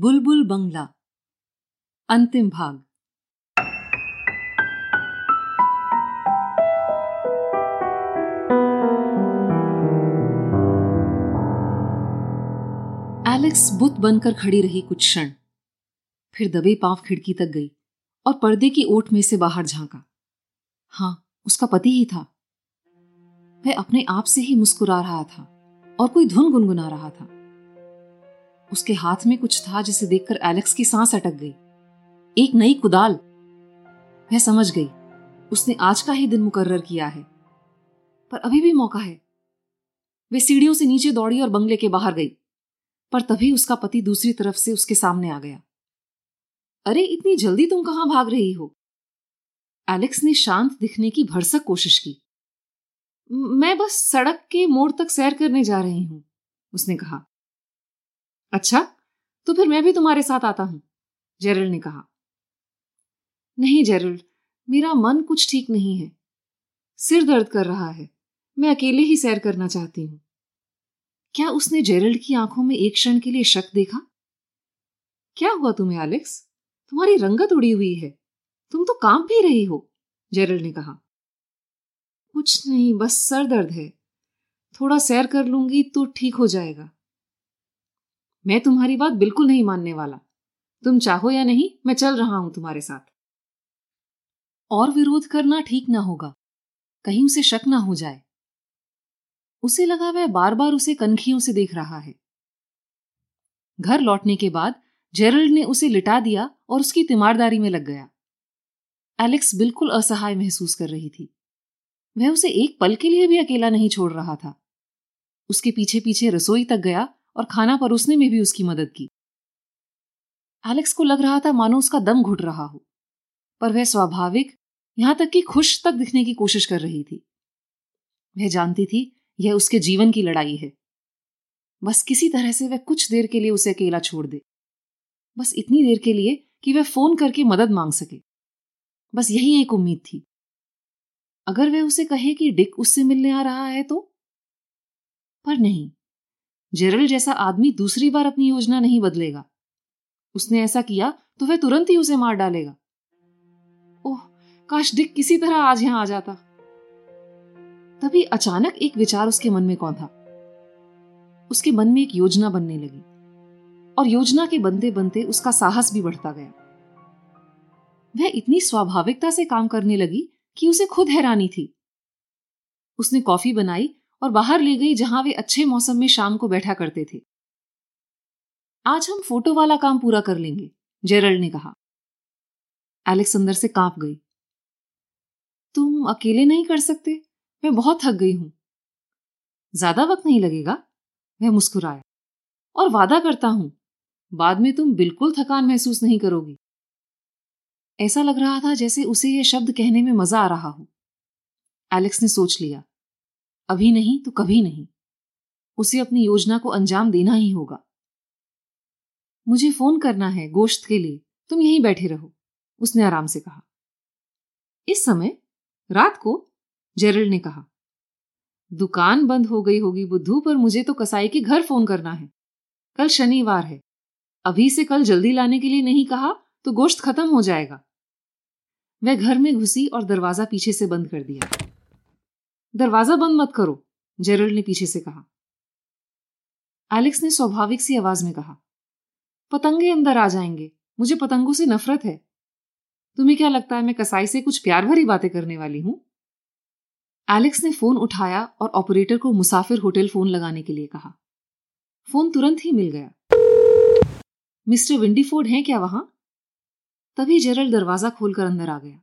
बुलबुल बंगला। अंतिम भाग। एलेक्स बुत बनकर खड़ी रही कुछ क्षण। फिर दबे पाँव खिड़की तक गई और पर्दे की ओट में से बाहर झांका। हाँ, उसका पति ही था। वह अपने आप से ही मुस्कुरा रहा था और कोई धुन गुनगुना रहा था। उसके हाथ में कुछ था जिसे देखकर एलेक्स की सांस अटक गई। एक नई कुदाल। वह समझ गई, उसने आज का ही दिन मुकर्र किया है। पर अभी भी मौका है। वे सीढ़ियों से नीचे दौड़ी और बंगले के बाहर गई, पर तभी उसका पति दूसरी तरफ़ से उसके सामने आ गया। अरे, इतनी जल्दी तुम कहाँ भाग रही हो? एलेक्स ने शांत दिखने की भरसक कोशिश की। मैं बस सड़क के मोड़ तक सैर करने जा रही हूँ, उसने कहा। अच्छा तो फिर मैं भी तुम्हारे साथ आता हूँ, जेरल ने कहा। नहीं जेरल, मेरा मन कुछ ठीक नहीं है। सिर दर्द कर रहा है, मैं अकेले ही सैर करना चाहती हूँ। क्या उसने जेरल्ड की आँखों में एक क्षण के लिए शक देखा? क्या हुआ तुम्हें, एलेक्स? तुम्हारी रंगत उड़ी हुई है, तुम तो काम भी रही हो जेरल्ड ने कहा। कुछ नहीं, बस सर दर्द है। थोड़ा सैर कर लूँगी तो ठीक हो जाएगा। मैं तुम्हारी बात बिल्कुल नहीं मानने वाला। तुम चाहो या नहीं, मैं चल रहा हूँ तुम्हारे साथ। और विरोध करना ठीक ना होगा। कहीं उसे शक ना हो जाए। उसे लगा वह बार बार उसे कनखियों से देख रहा है। घर लौटने के बाद जेरल्ड ने उसे लिटा दिया और उसकी तिमारदारी में लग गया। एलेक्स बिल्कुल असहाय महसूस कर रही थी। वह उसे एक पल के लिए भी अकेला नहीं छोड़ रहा था। उसके पीछे पीछे रसोई तक गया और खाना परोसने में भी उसकी मदद की। एलेक्स को लग रहा था मानो उसका दम घुट रहा हो, पर वह स्वाभाविक यहाँ तक कि खुश तक दिखने की कोशिश कर रही थी। वह जानती थी यह उसके जीवन की लड़ाई है। बस किसी तरह से वह कुछ देर के लिए उसे अकेला छोड़ दे। बस इतनी देर के लिए कि वह फ़ोन करके मदद मांग सके। बस यही एक उम्मीद थी। अगर वह उसे कहे कि डिक उससे मिलने आ रहा है तो? पर नहीं। जेरल जैसा आदमी दूसरी बार अपनी योजना नहीं बदलेगा। उसने ऐसा किया तो वह तुरंत ही उसे मार डालेगा। ओह, काश डिक किसी तरह आज यहाँ आ जाता। तभी अचानक एक विचार उसके मन में कौन था? उसके मन में एक योजना बनने लगी। और योजना के बनते बनते उसका साहस भी बढ़ता गया। वह इतनी स्वाभाविकता से काम करने लगी कि उसे खुद हैरानी थी। उसने कॉफ़ी बनाई और बाहर ले गई जहाँ वे अच्छे मौसम में शाम को बैठा करते थे। आज हम फ़ोटो वाला काम पूरा कर लेंगे, जेरल्ड ने कहा। एलेक्स अंदर से काँप गई। तुम अकेले नहीं कर सकते, मैं बहुत थक गई हूँ। ज़्यादा वक्त नहीं लगेगा? वह मुस्कुराया। और वादा करता हूँ, बाद में तुम बिल्कुल थकान महसूस नहीं करोगी। ऐसा लग रहा था जैसे उसे यह शब्द कहने में मज़ा आ रहा हो। एलेक्स ने सोच लिया। अभी नहीं तो कभी नहीं। उसे अपनी योजना को अंजाम देना ही होगा। मुझे फ़ोन करना है गोश्त के लिए। तुम यहीं बैठे रहो, उसने आराम से कहा। इस समय रात को जेरल्ड ने कहा, दुकान बंद हो गई होगी बुद्धू, पर मुझे तो कसाई के घर फ़ोन करना है। कल शनिवार है। अभी से कल जल्दी लाने के लिए नहीं कहा तो गोश्त खत्म हो जाएगा। वह घर में घुसी और दरवाज़ा पीछे से बंद कर दिया। दरवाज़ा बंद मत करो, जेरल्ड ने पीछे से कहा। एलेक्स ने स्वाभाविक सी आवाज़ में कहा, पतंगे अंदर आ जाएँगे, मुझे पतंगों से नफरत है। तुम्हें क्या लगता है मैं कसाई से कुछ प्यार भरी बातें करने वाली हूँ? एलेक्स ने फ़ोन उठाया और ऑपरेटर को मुसाफिर होटल फ़ोन लगाने के लिए कहा। फ़ोन तुरंत ही मिल गया। मिस्टर विंडीफोर्ड हैं क्या वहाँ? तभी जेरल्ड दरवाज़ा खोलकर अंदर आ गया।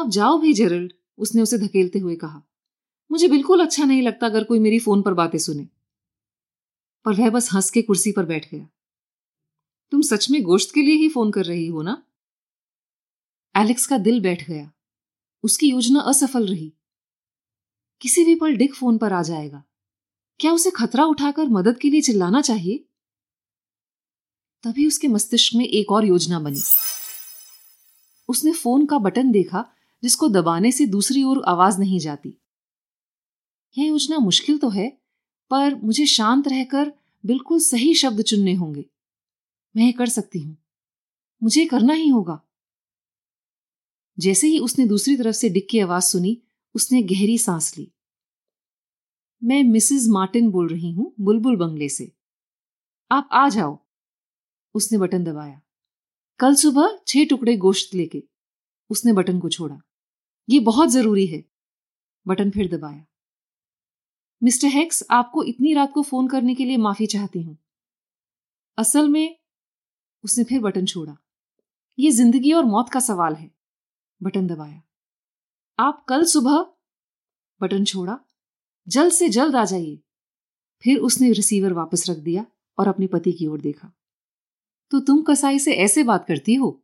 अब जाओ भी जेरल्ड, उसने उसे धकेलते हुए कहा। मुझे बिल्कुल अच्छा नहीं लगता अगर कोई मेरी फ़ोन पर बातें सुने। पर वह बस हंस के कुर्सी पर बैठ गया। तुम सच में गोश्त के लिए ही फ़ोन कर रही हो ना? एलेक्स का दिल बैठ गया। उसकी योजना असफल रही। किसी भी पल डिक फ़ोन पर आ जाएगा। क्या उसे खतरा उठाकर मदद के लिए चिल्लाना चाहिए? तभी उसके मस्तिष्क में एक और योजना बनी। उसने फ़ोन का बटन देखा, जिसको दबाने से दूसरी ओर आवाज़ नहीं जाती। यह योजना मुश्किल तो है, पर मुझे शांत रहकर बिल्कुल सही शब्द चुनने होंगे। मैं कर सकती हूँ। मुझे करना ही होगा। जैसे ही उसने दूसरी तरफ़ से डिक की आवाज़ सुनी, उसने गहरी सांस ली। मैं मिसेस मार्टिन बोल रही हूँ, बुलबुल बंगले से। आप आ जाओ। उसने बटन दबाया। कल सुबह छह टुकड़े गोश्त लेके। उसने बटन को छोड़ा। ये बहुत ज़रूरी है। बटन फिर दबाया। मिस्टर हेक्स, आपको इतनी रात को फ़ोन करने के लिए माफ़ी चाहती हूँ। असल में, उसने फिर बटन छोड़ा। यह ज़िंदगी और मौत का सवाल है। बटन दबाया। आप कल सुबह बटन छोड़ा। जल्द से जल्द आ जाइए। फिर उसने रिसीवर वापस रख दिया और अपने पति की ओर देखा। तो तुम कसाई से ऐसे बात करती हो?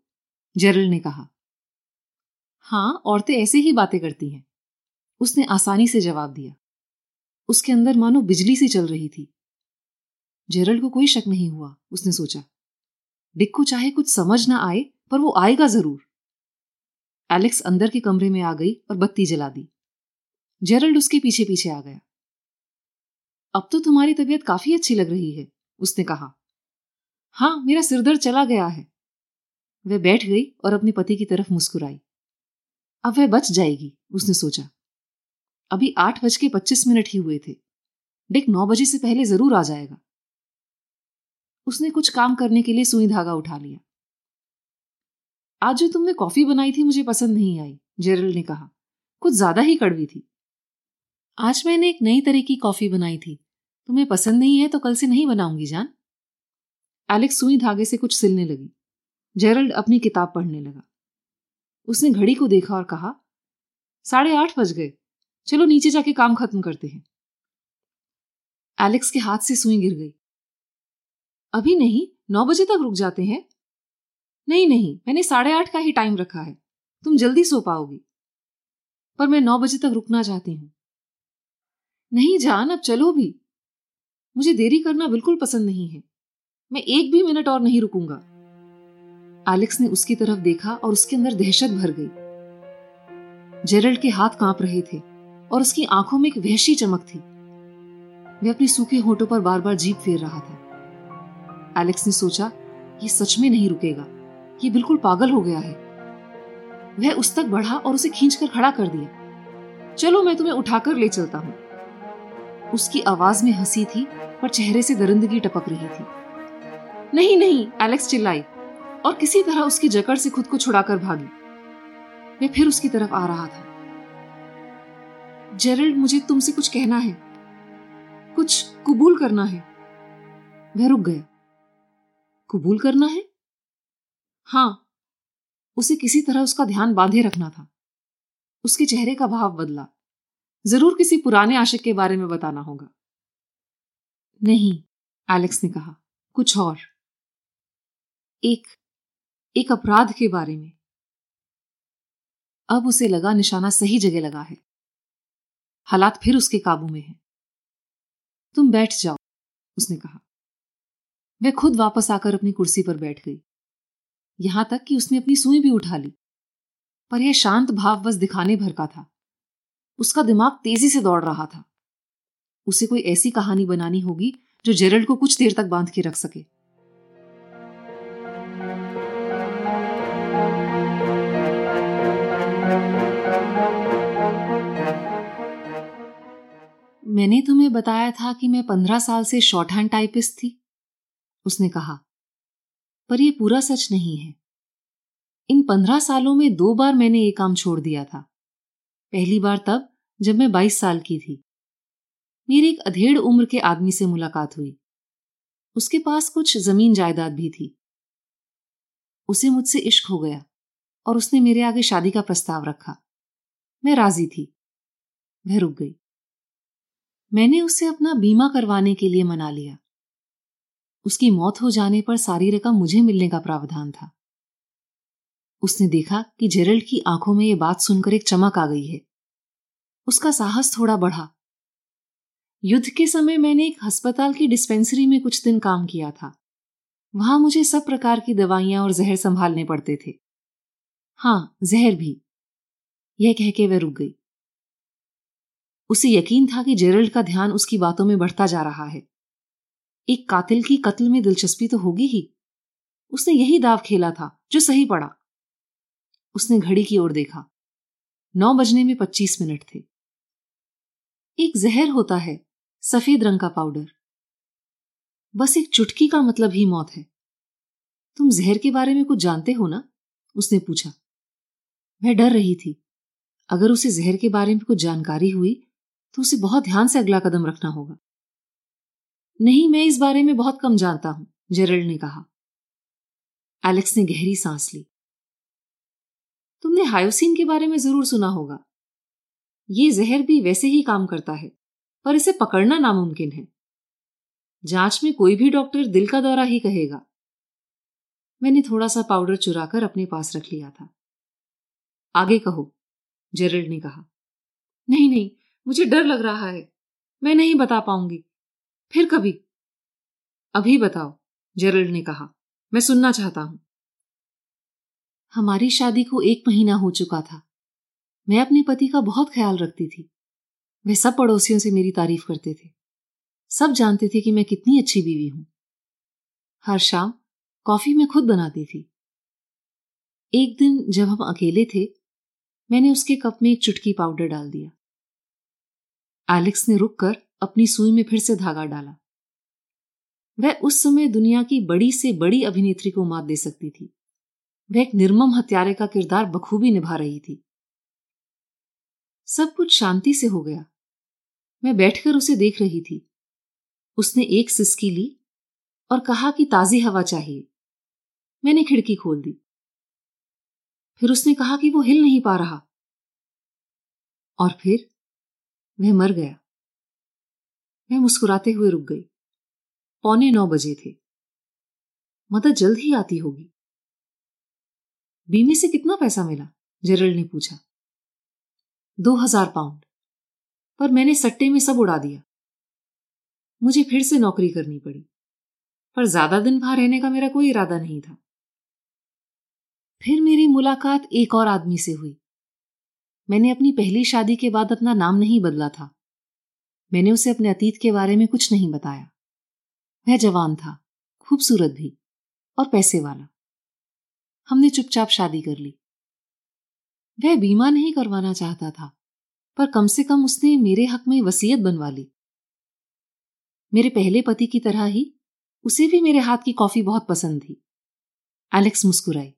जेरल ने कहा। हाँ, औरतें ऐसे ही बातें करती हैं। उसने आसानी से जवाब दिया। उसके अंदर मानो बिजली सी चल रही थी। जेरल को कोई शक नहीं हुआ, उसने सोचा। डिक को चाहे कुछ समझ ना आए, पर वो आएगा ज़रूर। एलेक्स अंदर के कमरे में आ गई और बत्ती जला दी। जेरल्ड उसके पीछे पीछे आ गया। अब तो तुम्हारी तबीयत काफ़ी अच्छी लग रही है, उसने कहा। हाँ, मेरा सिरदर्द चला गया है। वह बैठ गई और अपने पति की तरफ़ मुस्कुराई। अब वह बच जाएगी, उसने सोचा। अभी आठ बज के पच्चीस मिनट ही हुए थे। डिक नौ बजे से पहले ज़रूर आ जाएगा। उसने कुछ काम करने के लिए सुई धागा उठा लिया। आज जो तुमने कॉफ़ी बनाई थी मुझे पसंद नहीं आई, जेरल ने कहा। कुछ ज़्यादा ही कड़वी थी। आज मैंने एक नई तरह की कॉफ़ी बनाई थी। तुम्हें पसंद नहीं है तो कल से नहीं बनाऊँगी, जान। एलेक्स सुई धागे से कुछ सिलने लगी। जेरल्ड अपनी किताब पढ़ने लगा। उसने घड़ी को देखा और कहा, साढ़े आठ बज गए। चलो नीचे जाके काम खत्म करते हैं। एलेक्स के हाथ से सुई गिर गई। अभी नहीं, नौ बजे तक रुक जाते हैं। नहीं नहीं, मैंने साढ़े आठ का ही टाइम रखा है। तुम जल्दी सो पाओगी। पर मैं नौ बजे तक रुकना चाहती हूँ। नहीं, जान, अब चलो भी। मुझे देरी करना बिल्कुल पसंद नहीं है। मैं एक भी मिनट और नहीं रुकूँगा। एलेक्स ने उसकी तरफ़ देखा और उसके अंदर दहशत भर गई। जेरल्ड के हाथ काँप रहे थे। और उसकी आँखों में एक वहशी चमक थी। वह अपने सूखे होठों पर बार बार जीप फेर रहा था। एलेक्स ने सोचा, ये सच में नहीं रुकेगा। ये बिल्कुल पागल हो गया है। वह उस तक बढ़ा और उसे खींचकर खड़ा कर दिया। चलो, मैं तुम्हें उठाकर ले चलता हूँ। उसकी आवाज़ में हँसी थी, पर चेहरे से दरिंदगी टपक रही थी। नहीं नहीं, एलेक्स, चिल्लाई। और किसी तरह उसकी जकड़ से खुद को छुड़ाकर भागी। मैं फिर उसकी तरफ़ आ रहा था। जेरल्ड, मुझे तुमसे कुछ कहना है। कुछ कबूल करना है। वह रुक गया। कबूल करना है? हाँ, उसे किसी तरह उसका ध्यान बांधे रखना था। उसके चेहरे का भाव बदला। ज़रूर किसी पुराने आशिक के बारे में बताना होगा। नहीं, एलेक्स ने कहा, कुछ और। एक एक अपराध के बारे में। अब उसे लगा निशाना सही जगह लगा है। हालात फिर उसके काबू में है। तुम बैठ जाओ, उसने कहा। वह खुद वापस आकर अपनी कुर्सी पर बैठ गई। यहाँ तक कि उसने अपनी सुई भी उठा ली। पर यह शांत भाव बस दिखाने भर का था। उसका दिमाग तेज़ी से दौड़ रहा था। उसे कोई ऐसी कहानी बनानी होगी जो जेरल्ड को कुछ देर तक बाँध के रख सके। मैंने तुम्हें बताया था कि मैं पंद्रह साल से शॉर्ट हैंड टाइपिस्ट थी। उसने कहा, पर यह पूरा सच नहीं है। इन पंद्रह सालों में दो बार मैंने ये काम छोड़ दिया था। पहली बार तब जब मैं बाईस साल की थी। मेरी एक अधेड़ उम्र के आदमी से मुलाकात हुई। उसके पास कुछ ज़मीन जायदाद भी थी। उसे मुझसे इश्क हो गया और उसने मेरे आगे शादी का प्रस्ताव रखा। मैं राज़ी थी। वह रुक गई। मैंने उसे अपना बीमा करवाने के लिए मना लिया। उसकी मौत हो जाने पर सारी रकम मुझे मिलने का प्रावधान था। उसने देखा कि जेरल्ड की आँखों में यह बात सुनकर एक चमक आ गई है। उसका साहस थोड़ा बढ़ा। युद्ध के समय मैंने एक अस्पताल की डिस्पेंसरी में कुछ दिन काम किया था। वहाँ मुझे सब प्रकार की दवाइयाँ और जहर संभालने पड़ते थे। हाँ, जहर भी। यह कह के वह रुक गई। उसे यकीन था कि जेरल्ड का ध्यान उसकी बातों में बढ़ता जा रहा है। एक कातिल की कत्ल में दिलचस्पी तो होगी ही। उसने यही दाव खेला था, जो सही पड़ा। उसने घड़ी की ओर देखा। नौ बजने में पच्चीस मिनट थे। एक जहर होता है, सफ़ेद रंग का पाउडर। बस एक चुटकी का मतलब ही मौत है। तुम जहर के बारे में कुछ जानते हो ना? उसने पूछा। वह डर रही थी। अगर उसे जहर के बारे में कुछ जानकारी हुई तो उसे बहुत ध्यान से अगला कदम रखना होगा। नहीं, मैं इस बारे में बहुत कम जानता हूँ, जेरल्ड ने कहा। एलेक्स ने गहरी सांस ली। तुमने हायोसिन के बारे में ज़रूर सुना होगा। ये जहर भी वैसे ही काम करता है, पर इसे पकड़ना नामुमकिन है। जाँच में कोई भी डॉक्टर दिल का दौरा ही कहेगा। मैंने थोड़ा सा पाउडर चुराकर अपने पास रख लिया था। आगे कहो, जेरल्ड ने कहा। नहीं नहीं मुझे डर लग रहा है। मैं नहीं बता पाऊँगी। फिर कभी। अभी बताओ, जेरल्ड ने कहा। मैं सुनना चाहता हूँ। हमारी शादी को एक महीना हो चुका था। मैं अपने पति का बहुत ख्याल रखती थी। वे सब पड़ोसियों से मेरी तारीफ़ करते थे। सब जानते थे कि मैं कितनी अच्छी बीवी हूँ। हर शाम कॉफ़ी मैं खुद बनाती थी। एक दिन जब हम अकेले थे, मैंने उसके कप में एक चुटकी पाउडर डाल दिया। एलेक्स ने रुककर अपनी सुई में फिर से धागा डाला। वह उस समय दुनिया की बड़ी से बड़ी अभिनेत्री को मात दे सकती थी। वह एक निर्मम हत्यारे का किरदार बखूबी निभा रही थी। सब कुछ शांति से हो गया। मैं बैठकर उसे देख रही थी। उसने एक सिसकी ली और कहा कि ताजी हवा चाहिए। मैंने खिड़की खोल दी। फिर उसने कहा कि वो हिल नहीं पा रहा। और फिर वह मर गया। मैं मुस्कुराते हुए रुक गई। पौने नौ बजे थे। मदद जल्द ही आती होगी। बीमे से कितना पैसा मिला? जेरल ने पूछा। दो हज़ार पाउंड। पर मैंने सट्टे में सब उड़ा दिया। मुझे फिर से नौकरी करनी पड़ी। पर ज़्यादा दिन वहाँ रहने का मेरा कोई इरादा नहीं था। फिर मेरी मुलाकात एक और आदमी से हुई। मैंने अपनी पहली शादी के बाद अपना नाम नहीं बदला था। मैंने उसे अपने अतीत के बारे में कुछ नहीं बताया। वह जवान था, खूबसूरत भी, और पैसे वाला। हमने चुपचाप शादी कर ली। वह बीमा नहीं करवाना चाहता था, पर कम से कम उसने मेरे हक में वसीयत बनवा ली। मेरे पहले पति की तरह ही उसे भी मेरे हाथ की कॉफ़ी बहुत पसंद थी। एलेक्स मुस्कुराई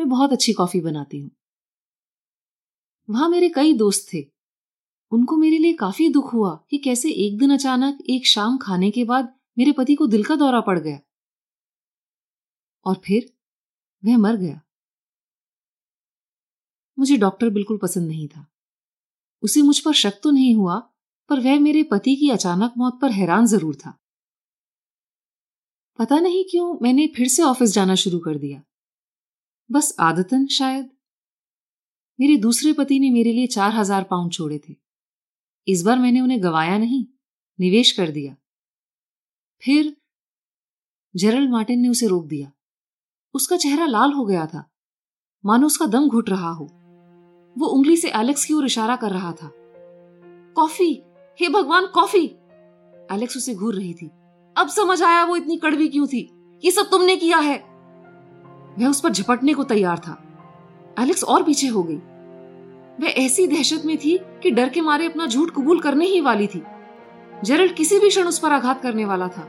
मैं बहुत अच्छी कॉफ़ी बनाती हूँ। वहाँ मेरे कई दोस्त थे। उनको मेरे लिए काफ़ी दुख हुआ कि कैसे एक दिन अचानक एक शाम खाने के बाद मेरे पति को दिल का दौरा पड़ गया। और फिर वह मर गया। मुझे डॉक्टर बिल्कुल पसंद नहीं था। उसे मुझ पर शक तो नहीं हुआ, पर वह मेरे पति की अचानक मौत पर हैरान ज़रूर था। पता नहीं क्यों मैंने फिर से ऑफ़िस जाना शुरू कर दिया। बस आदतन शायद। मेरे दूसरे पति ने मेरे लिए चार हज़ार पाउंड छोड़े थे। इस बार मैंने उन्हें गवाया नहीं, निवेश कर दिया। फिर जेरल मार्टिन ने उसे रोक दिया। उसका चेहरा लाल हो गया था। मानो उसका दम घुट रहा हो। वो उंगली से एलेक्स की ओर इशारा कर रहा था। कॉफ़ी! हे भगवान, कॉफ़ी! एलेक्स उसे घूर रही थी। अब समझ आया वो इतनी कड़वी क्यों थी। ये सब तुमने किया है। वह उस पर झपटने को तैयार था। एलेक्स और पीछे हो गई। वह ऐसी दहशत में थी कि डर के मारे अपना झूठ कबूल करने ही वाली थी। जेरल्ड किसी भी क्षण उस पर आघात करने वाला था।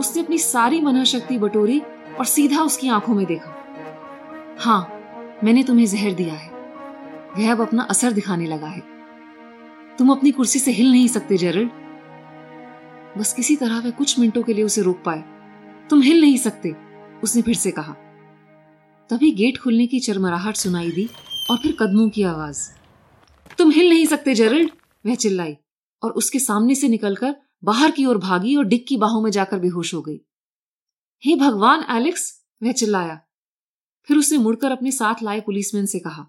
उसने अपनी सारी मनः शक्ति बटोरी और सीधा उसकी आँखों में देखा। हाँ, मैंने तुम्हें जहर दिया है। वह अब अपना असर दिखाने लगा है। तुम अपनी कुर्सी से हिल नहीं सकते, जेरल्ड। बस किसी तरह वह कुछ मिनटों के लिए उसे रोक पाए। तुम हिल नहीं सकते, उसने फिर से कहा। तभी गेट खुलने की चरमराहट सुनाई दी और फिर कदमों की आवाज़। तुम हिल नहीं सकते, जेरल्ड, वह चिल्लाई और उसके सामने से निकलकर बाहर की ओर भागी और डिक की बाहों में जाकर बेहोश हो गई। हे भगवान, एलेक्स, वह चिल्लाया। फिर उसने मुड़कर अपने साथ लाए पुलिसमैन से कहा,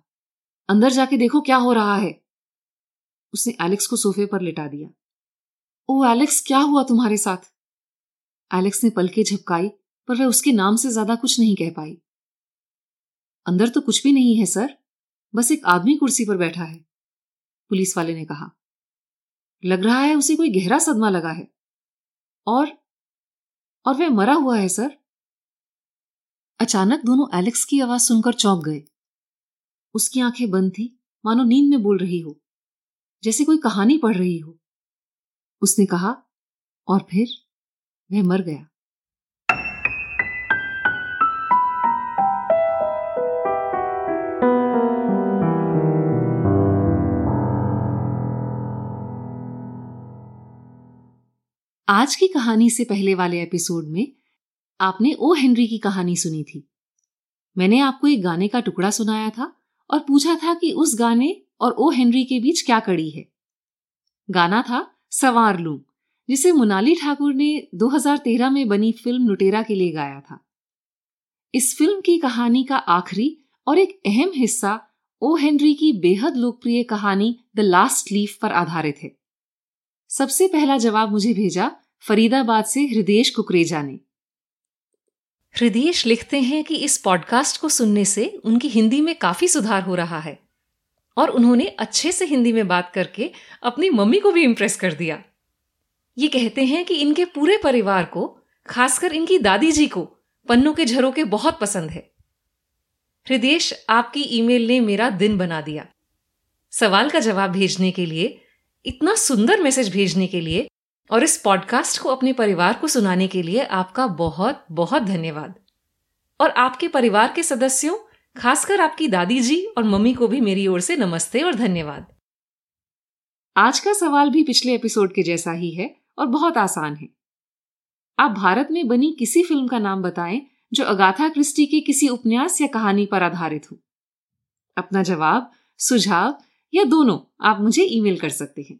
अंदर जाके देखो क्या हो रहा है। उसने एलेक्स को सोफे पर लिटा दिया। ओ एलेक्स, क्या हुआ तुम्हारे साथ? एलेक्स ने पलके झपकाई, पर वह उसके नाम से ज़्यादा कुछ नहीं कह पाई। अंदर तो कुछ भी नहीं है, सर। बस एक आदमी कुर्सी पर बैठा है। पुलिस वाले ने कहा, लग रहा है उसे कोई गहरा सदमा लगा है। और और वह मरा हुआ है, सर। अचानक दोनों एलेक्स की आवाज़ सुनकर चौंक गए। उसकी आँखें बंद थी, मानो नींद में बोल रही हो, जैसे कोई कहानी पढ़ रही हो। उसने कहा, और फिर, वह मर गया। आज की कहानी से पहले वाले एपिसोड में आपने ओ. हेनरी की कहानी सुनी थी। मैंने आपको एक गाने का टुकड़ा सुनाया था और पूछा था कि उस गाने और ओ. हेनरी के बीच क्या कड़ी है। गाना था सवार लू, जिसे मुनाली ठाकुर ने 2013 में बनी फ़िल्म लुटेरा के लिए गाया था। इस फ़िल्म की कहानी का आखिरी और एक अहम हिस्सा ओ. हेनरी की बेहद लोकप्रिय कहानी द लास्ट लीफ पर आधारित है। सबसे पहला जवाब मुझे भेजा फरीदाबाद से हृदय कुकरेजा ने हृदय लिखते हैं कि इस पॉडकास्ट को सुनने से उनकी हिंदी में काफ़ी सुधार हो रहा है और उन्होंने अच्छे से हिंदी में बात करके अपनी मम्मी को भी इम्प्रेस कर दिया। ये कहते हैं कि इनके पूरे परिवार को, खासकर इनकी दादी जी को, पन्नों के झरोके बहुत पसंद है। हृदय आपकी ईमेल ने मेरा दिन बना दिया। सवाल का जवाब भेजने के लिए, इतना सुंदर मैसेज भेजने के लिए और इस पॉडकास्ट को अपने परिवार को सुनाने के लिए आपका बहुत बहुत धन्यवाद। और आपके परिवार के सदस्यों, खासकर आपकी दादी जी और मम्मी को भी मेरी ओर से नमस्ते और धन्यवाद। आज का सवाल भी पिछले एपिसोड के जैसा ही है और बहुत आसान है। आप भारत में बनी किसी फ़िल्म का नाम बताएँ जो अगाथा क्रिस्टी के किसी उपन्यास या कहानी पर आधारित हो। अपना जवाब, सुझाव या दोनों आप मुझे ईमेल कर सकते हैं।